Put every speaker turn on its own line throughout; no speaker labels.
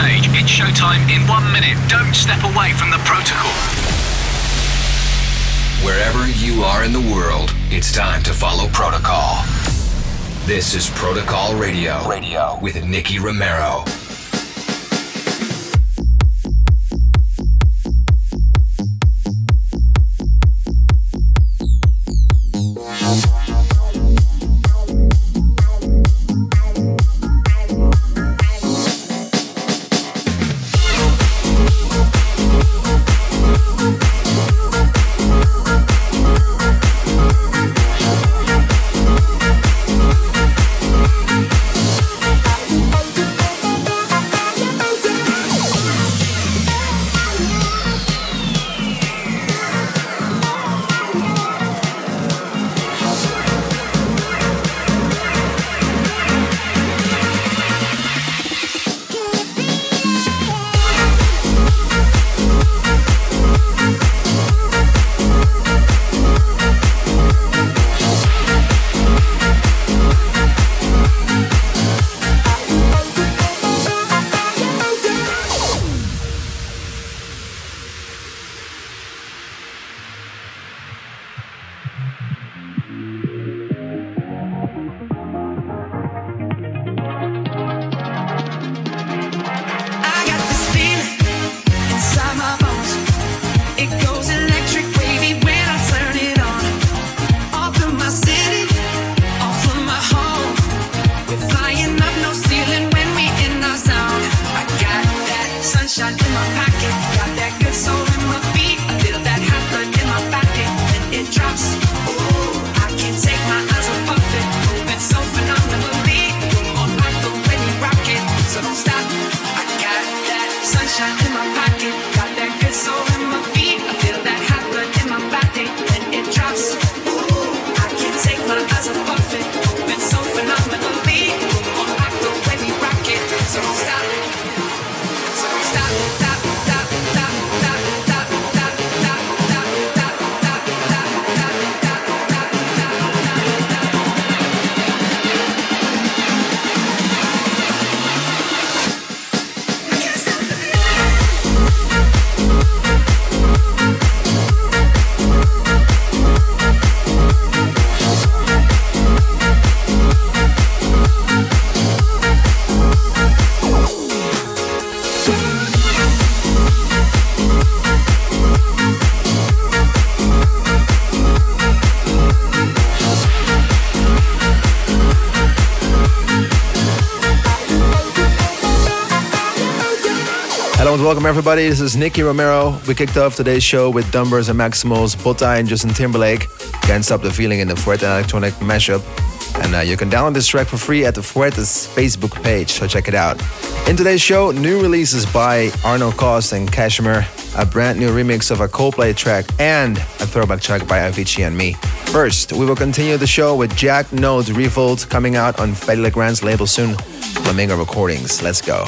stage. It's showtime in one minute. Don't step away from the
protocol. Wherever you are in the world, it's time to follow protocol. This is Protocol Radio, Radio. with Nicky Romero.
Welcome everybody. This is Nicky Romero. We kicked off today's show with Dumbers and Maximals, Botai and Justin Timberlake. Can't stop the feeling in the Fuerte electronic mashup. And uh, you can download this track for free at the Fuerte's Facebook page, so check it out. In today's show, new releases by Arno Cost and KSHMR, a brand new remix of a Coldplay track, and a throwback track by Avicii and me. First, we will continue the show with Jack Node's Revolt coming out on Fedde Le Grand's label soon, Flamingo Recordings. Let's go.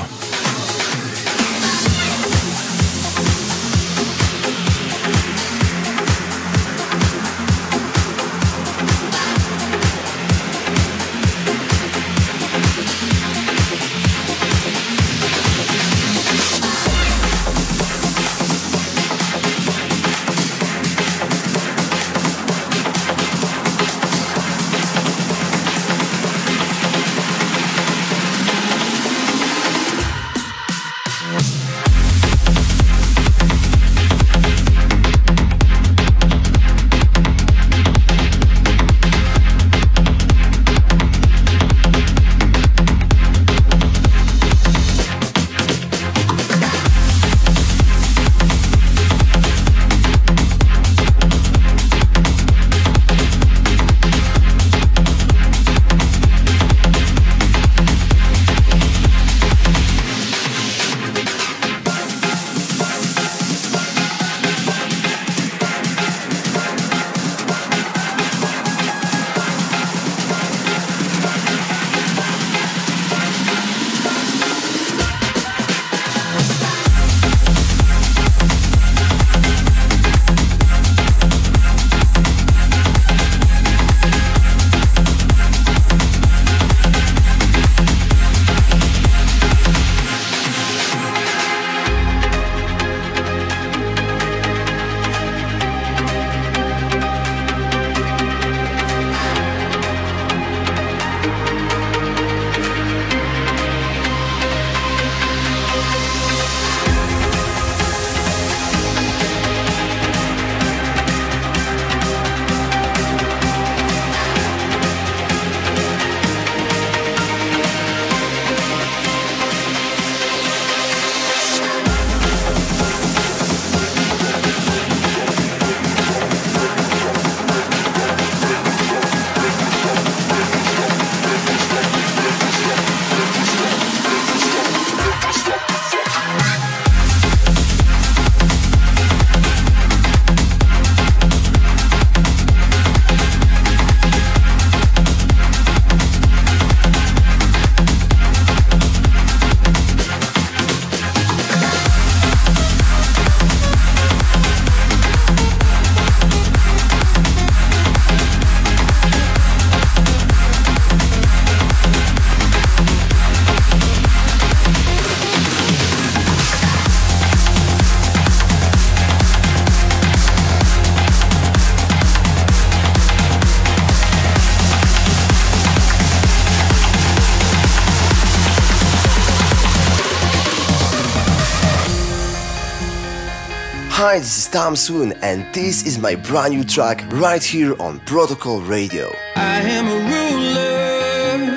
Hi, this is Tom Swoon, and this is my brand new track right here on Protocol Radio.
I am a ruler,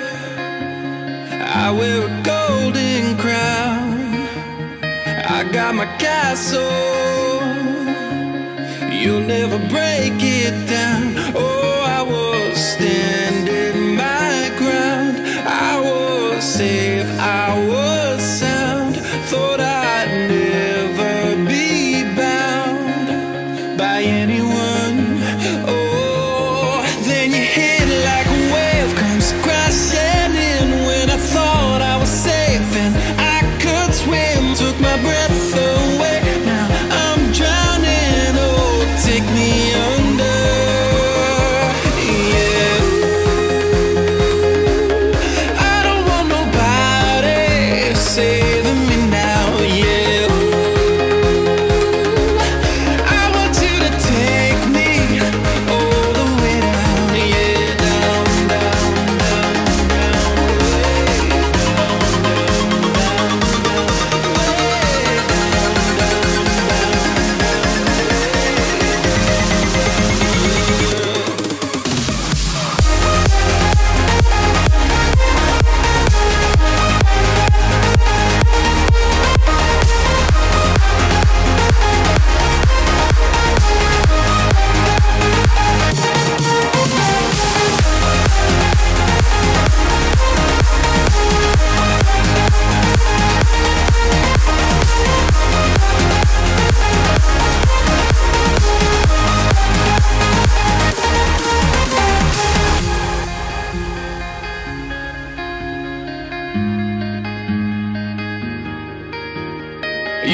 I wear a golden crown, I got my castle, you'll never break it down. Oh,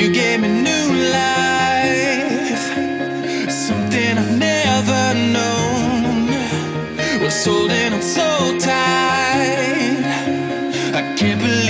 you gave me new life, something I've never known. Was holding on so tight, I can't believe.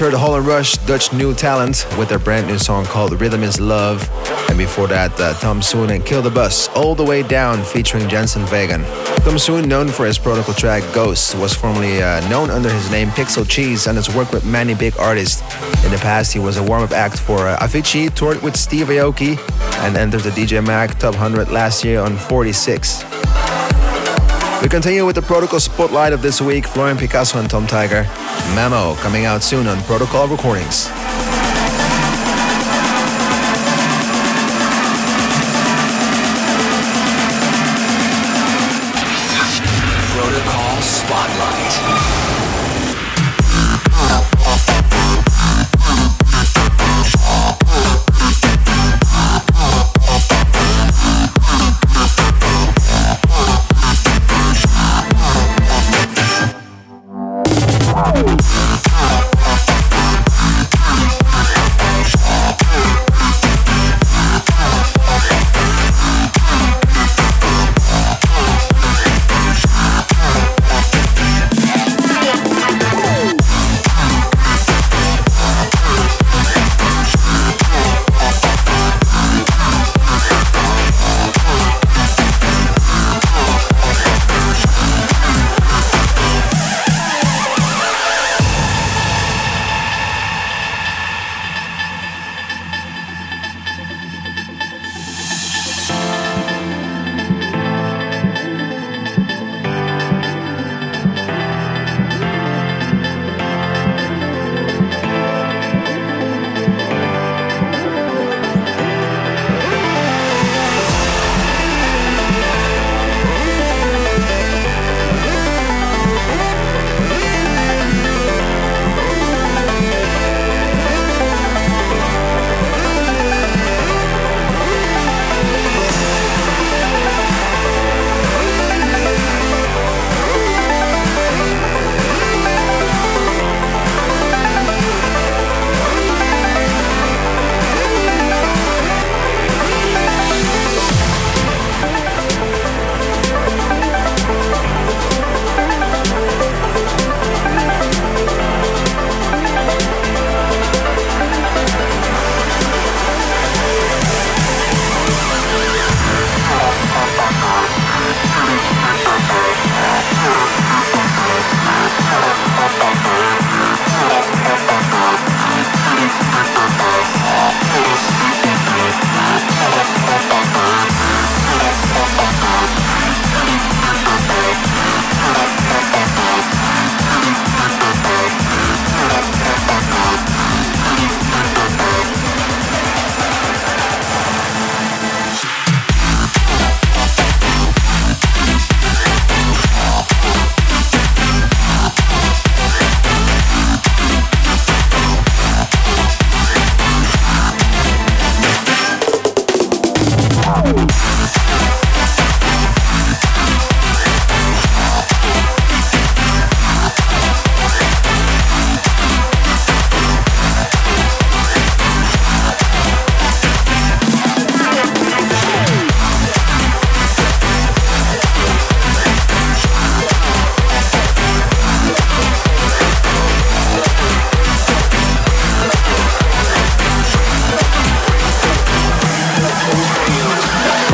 Heard Holland Rush, Dutch new talent, with their brand new song called Rhythm is Love. And before that, uh, and Kill The Buzz, All the Way Down, featuring Jensen Vegan. Tom Swoon, known for his protocol track Ghost, was formerly uh, known under his name Pixel Cheese and has worked with many big artists. In the past, he was a warm up act for uh, Avicii, toured with Steve Aoki, and entered the DJ Mag Top 100 last year on 46. We continue with the Protocol Spotlight of this week Florian Picasso and Tom Tiger. Memo coming out soon on Protocol Recordings.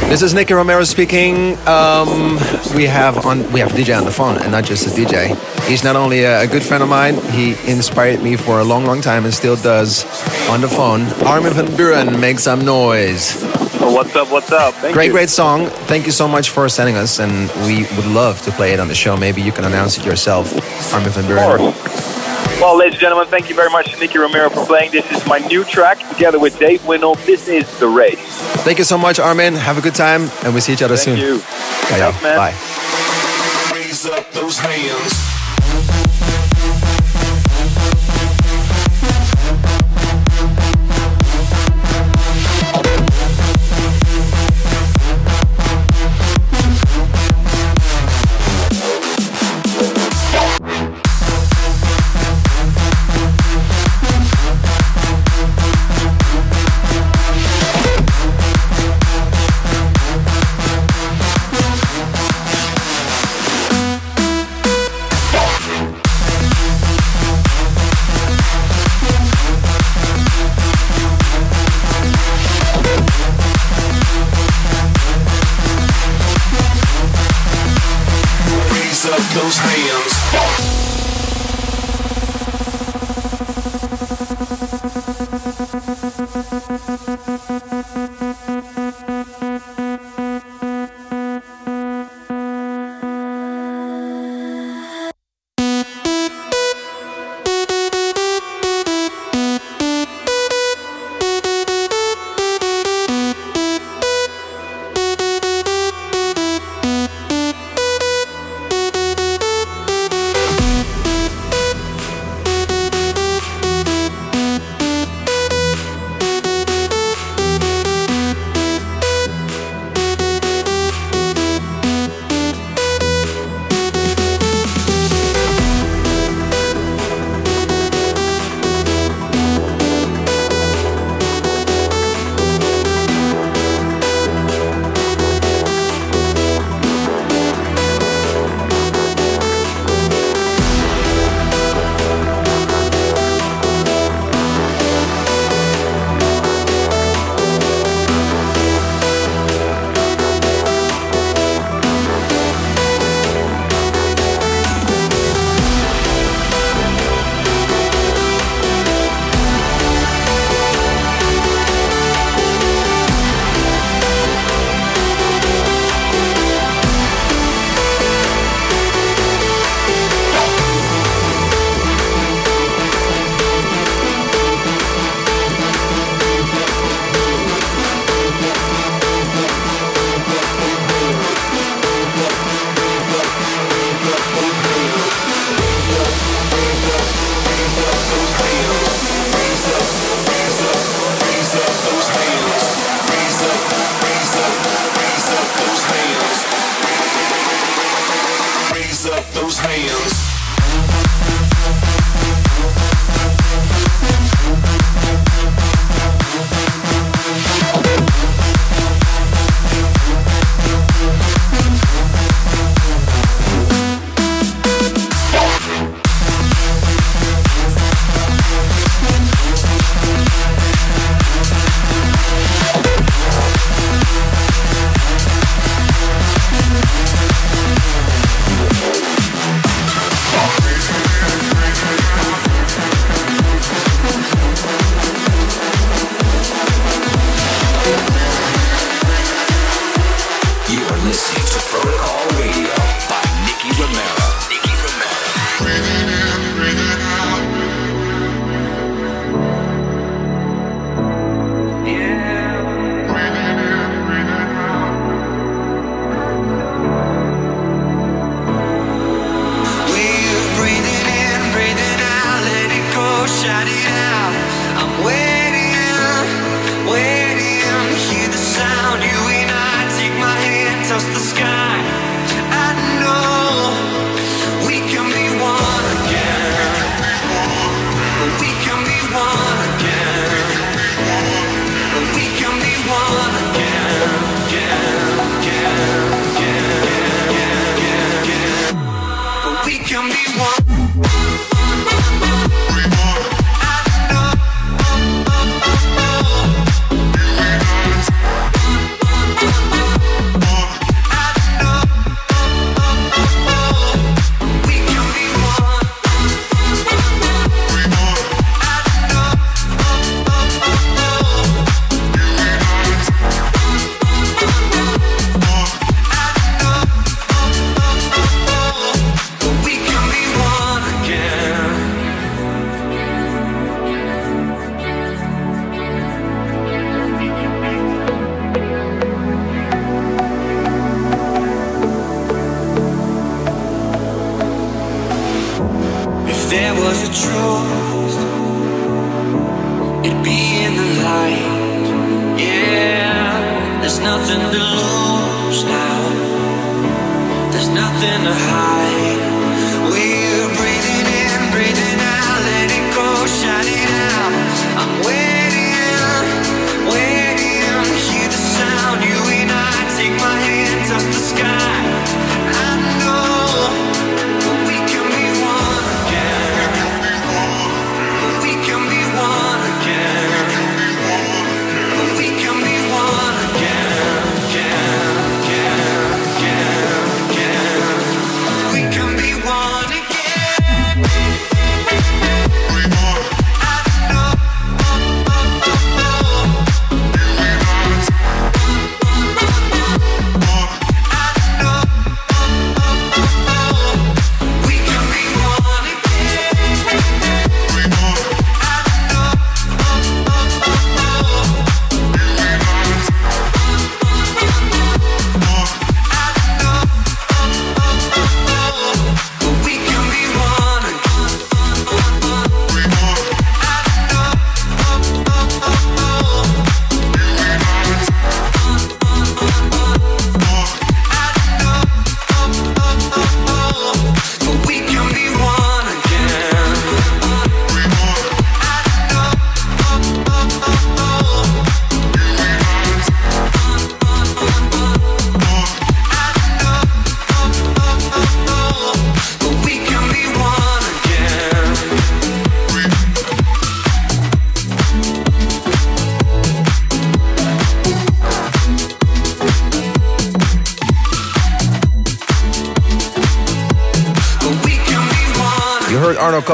This is Nicky Romero speaking. Um, we have on we have DJ on the phone, and not just a DJ. He's not only a, a, good friend of mine. He inspired me for a long, long time, and still does. On the phone, Armin van Buuren, make some noise.
Oh, what's up? What's up?
Thank great, you. great song. Thank you so much for sending us, and we would love to play it on the show. Maybe you can announce it yourself, Armin van Buuren.
Well, ladies and gentlemen, thank you very much to Nicky Romero for playing. This is my new track together with Dave Winnel. This is The Race.
Thank you so much, Armin. Have a good time, and we'll see each other
thank
soon.
You.
Thanks, man. Bye.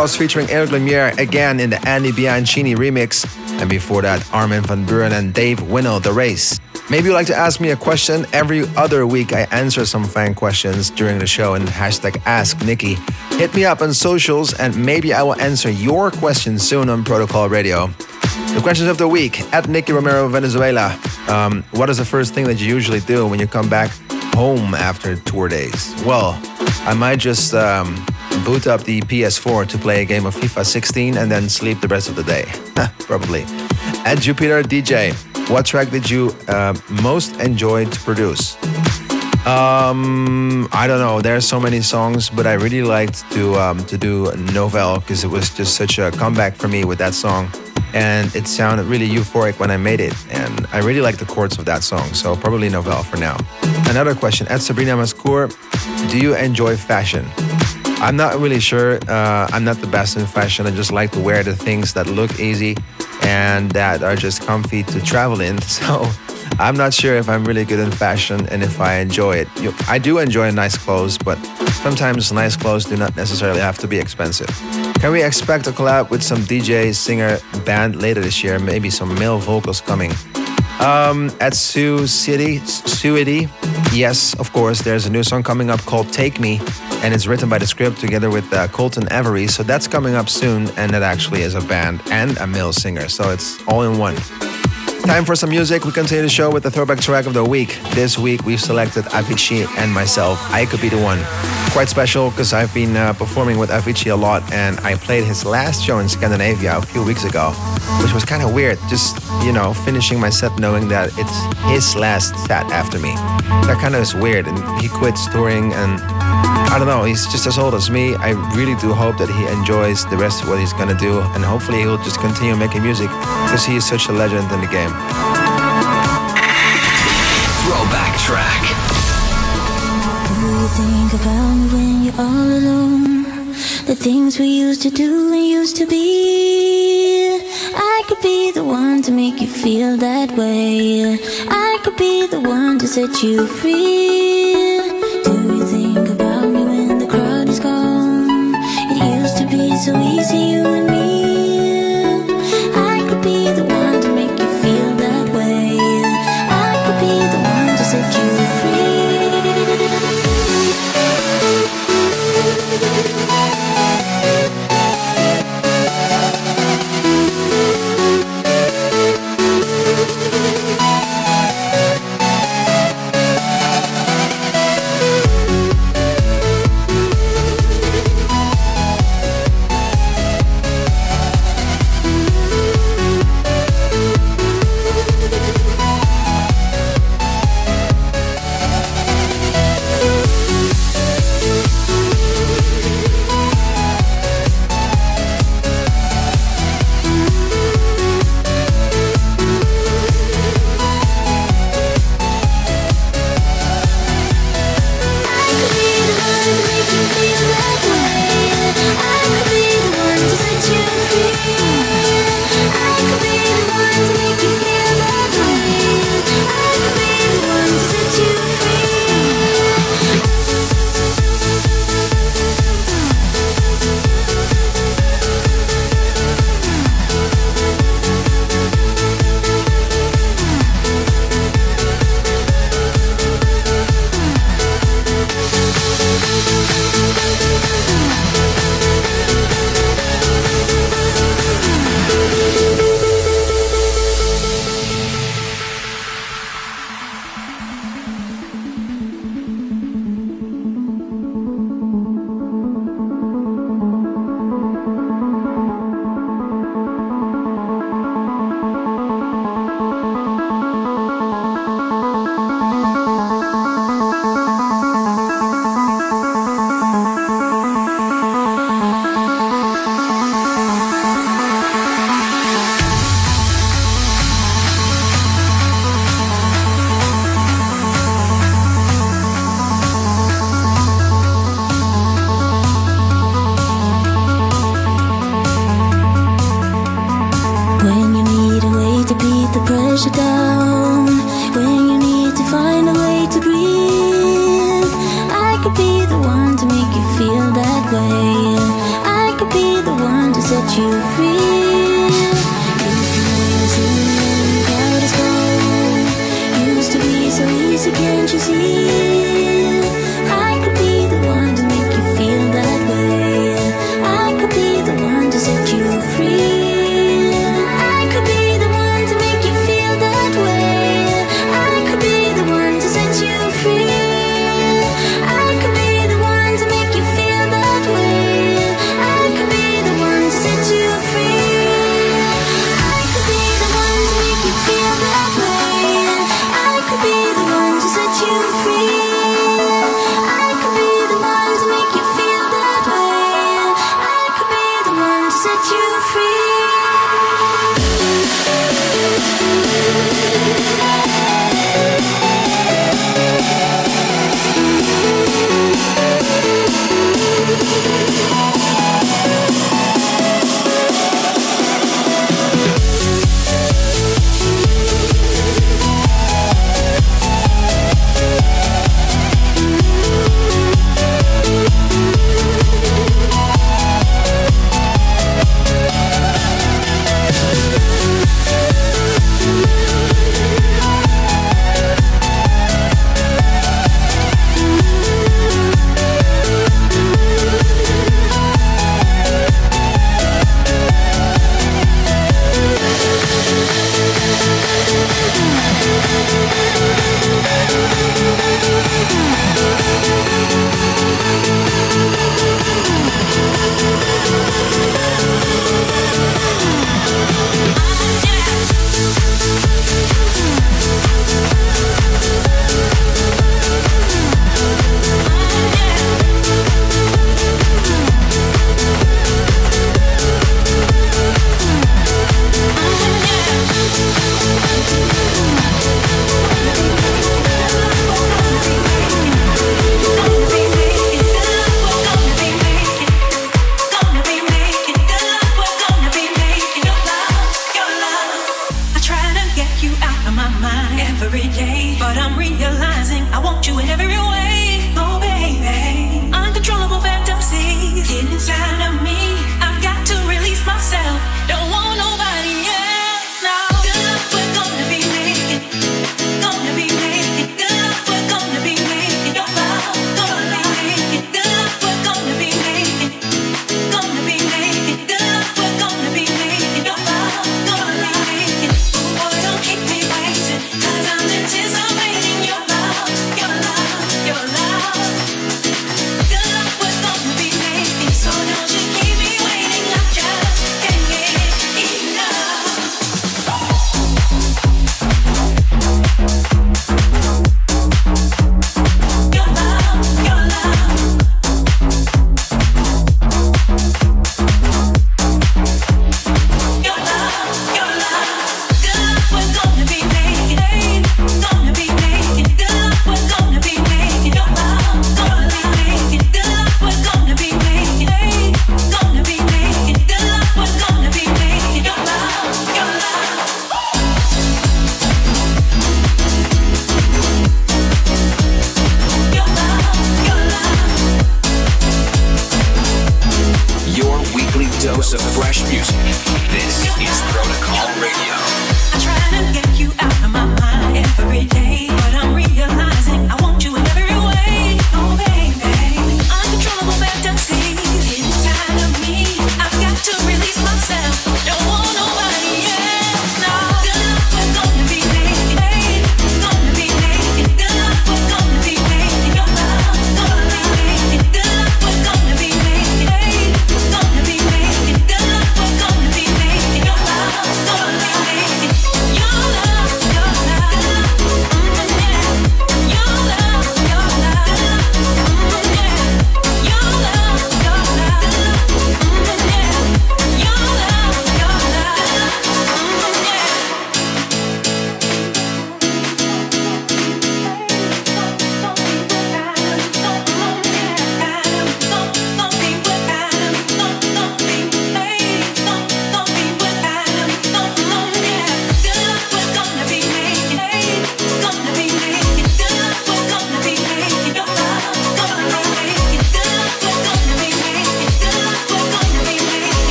Cost featuring Eric Lumiere again in the Andy Bianchini remix. And before that, Armin van Buuren and Dave Winnel, The Race. Maybe you'd like to ask me a question. Every other week, I answer some fan questions during the show and hashtag Ask Nicky. Hit me up on socials and maybe I will answer your question soon on Protocol Radio. The questions of the week at Nicky Romero, Venezuela. Um, what is the first thing that you usually do when you come back home after tour days? Well, I might just um, boot up the PS4 to play a game of FIFA 16 and then sleep the rest of the day. Probably. At Jupiter DJ, what track did you uh, most enjoy to produce? Um, I don't know. There are so many songs, but I really liked to um, to do Novell because it was just such a comeback for me with that song, and it sounded really euphoric when I made it, and I really like the chords of that song. So probably Novell for now. Another question at Sabrina Mascour: Do you enjoy fashion? I'm not really sure. Uh, I'm not the best in fashion. I just like to wear the things that look easy and that are just comfy to travel in. So I'm not sure if I'm really good in fashion and if I enjoy it. I do enjoy nice clothes, but sometimes nice clothes do not necessarily have to be expensive. Can we expect a collab with some DJ, singer, band later this year? Maybe some male vocals coming. Um, at Sioux City, Suity, yes, of course, there's a new song coming up called Take Me, and it's written by the script together with uh, Colton Avery. So that's coming up soon, and that actually is a band and a male singer. So it's all in one. Time for some music. We continue the show with the throwback track of the week. This week we've selected Avicii and myself. I could be the one. Quite special because I've been uh, performing with Avicii a lot and I played his last show in Scandinavia a few weeks ago, which was kind of weird. Just, you know, finishing my set knowing that it's his last set after me. That kind of is weird. And he quits touring and I don't know, he's just as old as me. I really do hope that he enjoys the rest of what he's gonna do, and hopefully he'll just continue making music because he is such a legend in the game.
Throwback track.
Do you think about me when you're all alone? The things we used to do and used to be. I could be the one to make you feel that way. I could be the one to set you free. So easy, you and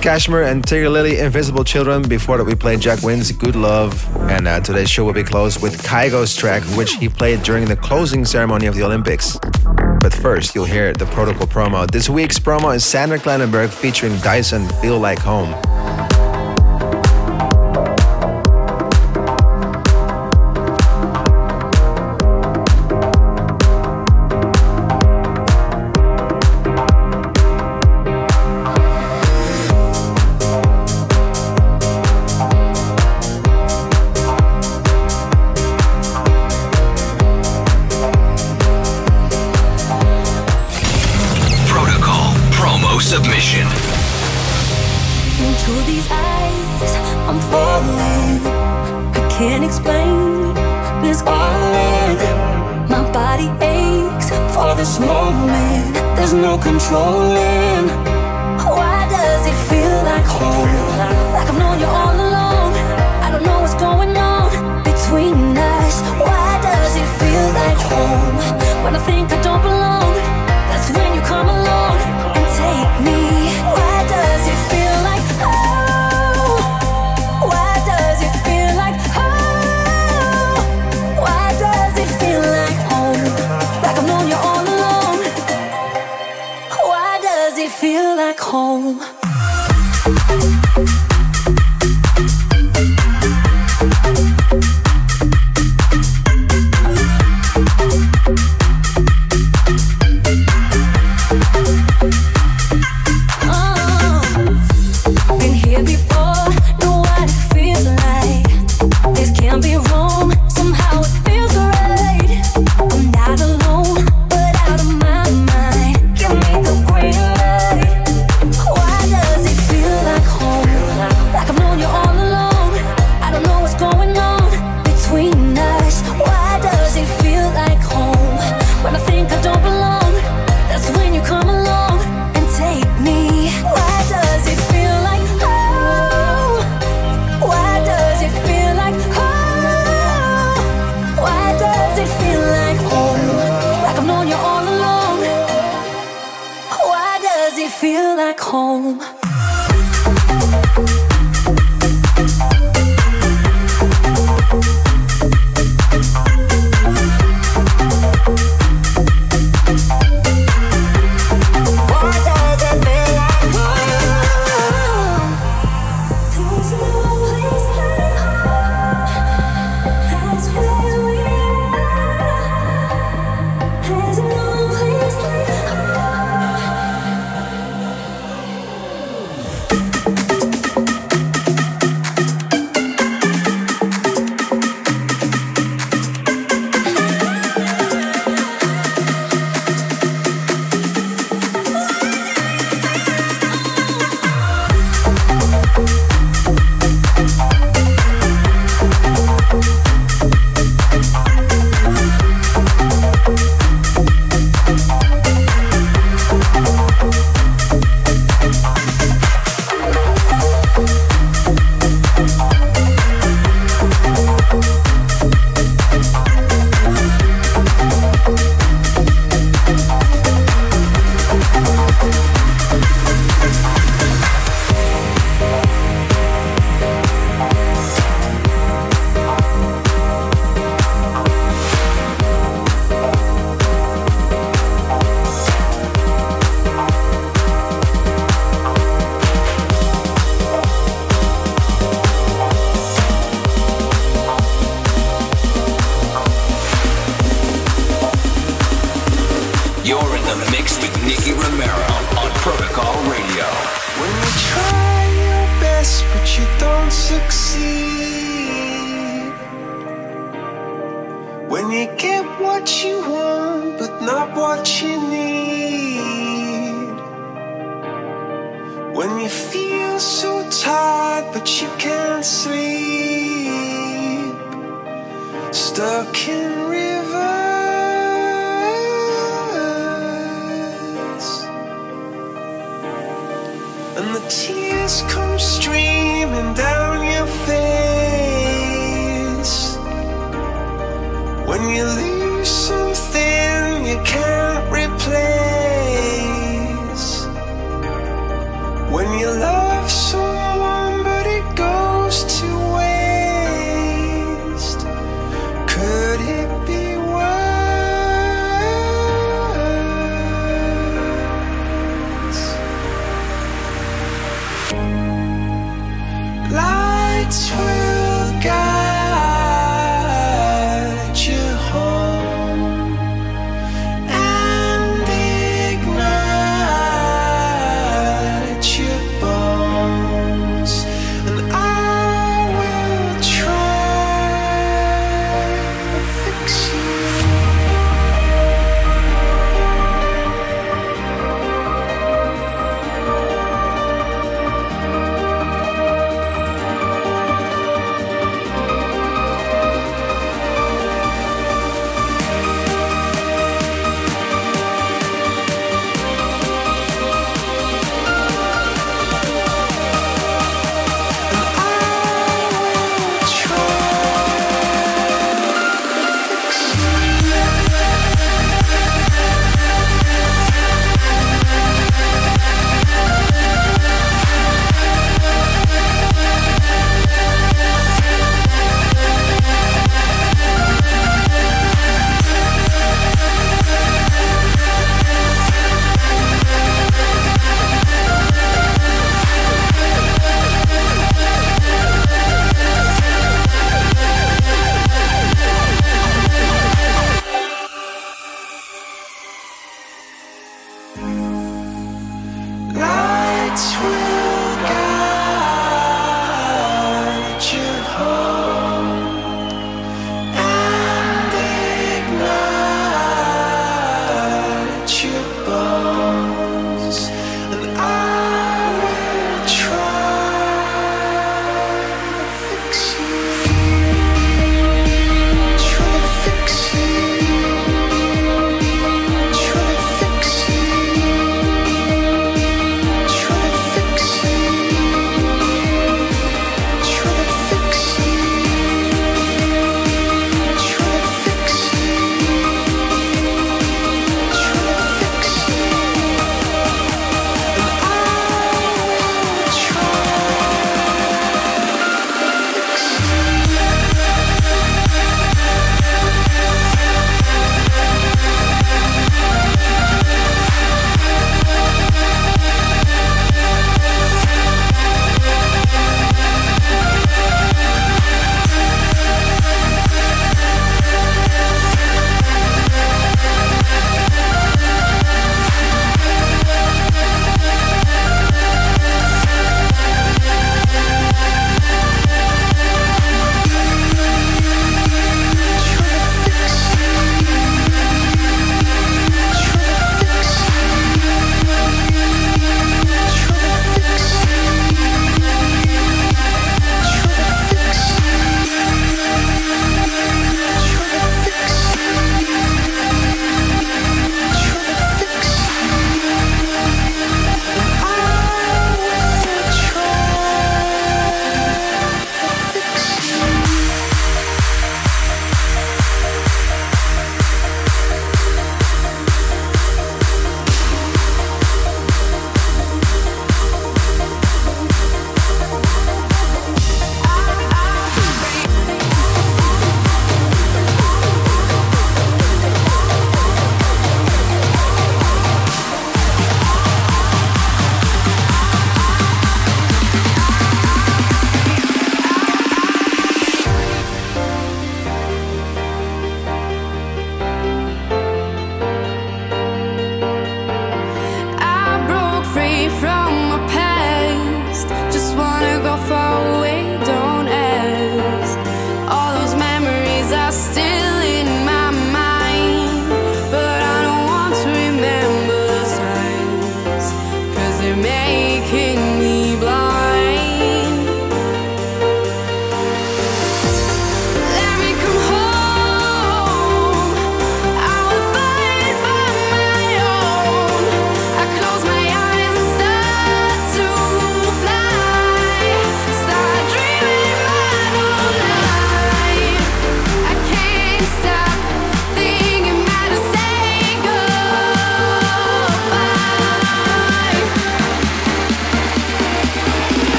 KSHMR and Tigerlily, Invisible Children. Before that, we played Jack Wins, Good Love. And uh, today's show will be closed with Kygo's track, which he played during the closing ceremony of the Olympics. But first, you'll hear the protocol promo. This week's promo is Sander Kleinenberg featuring Dyson Feel Like Home.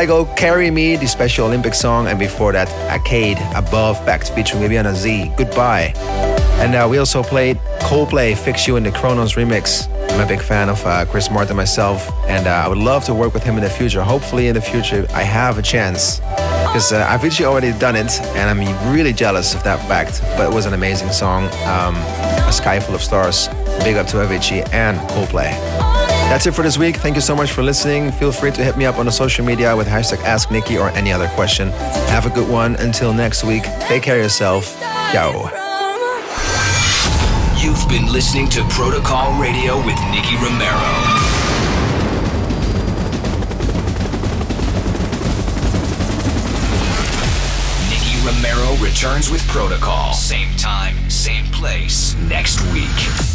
Kygo, Carry Me, the Special Olympic song, and before that, Arcade, Above, backed featuring Viviana Z, Goodbye. And uh, we also played Coldplay, Fix You in the Kronos remix. I'm a big fan of uh, Chris Martin myself, and uh, I would love to work with him in the future. Hopefully, in the future, I have a chance. Because uh, I've actually already done it, and I'm really jealous of that fact. But it was an amazing song. Um, a Sky Full of Stars. Big up to Avicii and Coldplay. That's it for this week. Thank you so much for listening. Feel free to hit me up on the social media with hashtag AskNicky or any other question. Have a good one. Until next week, take care of yourself. Ciao.
You've been listening to Protocol Radio with Nicky Romero. Romero returns with Protocol. Same time, same place, next week.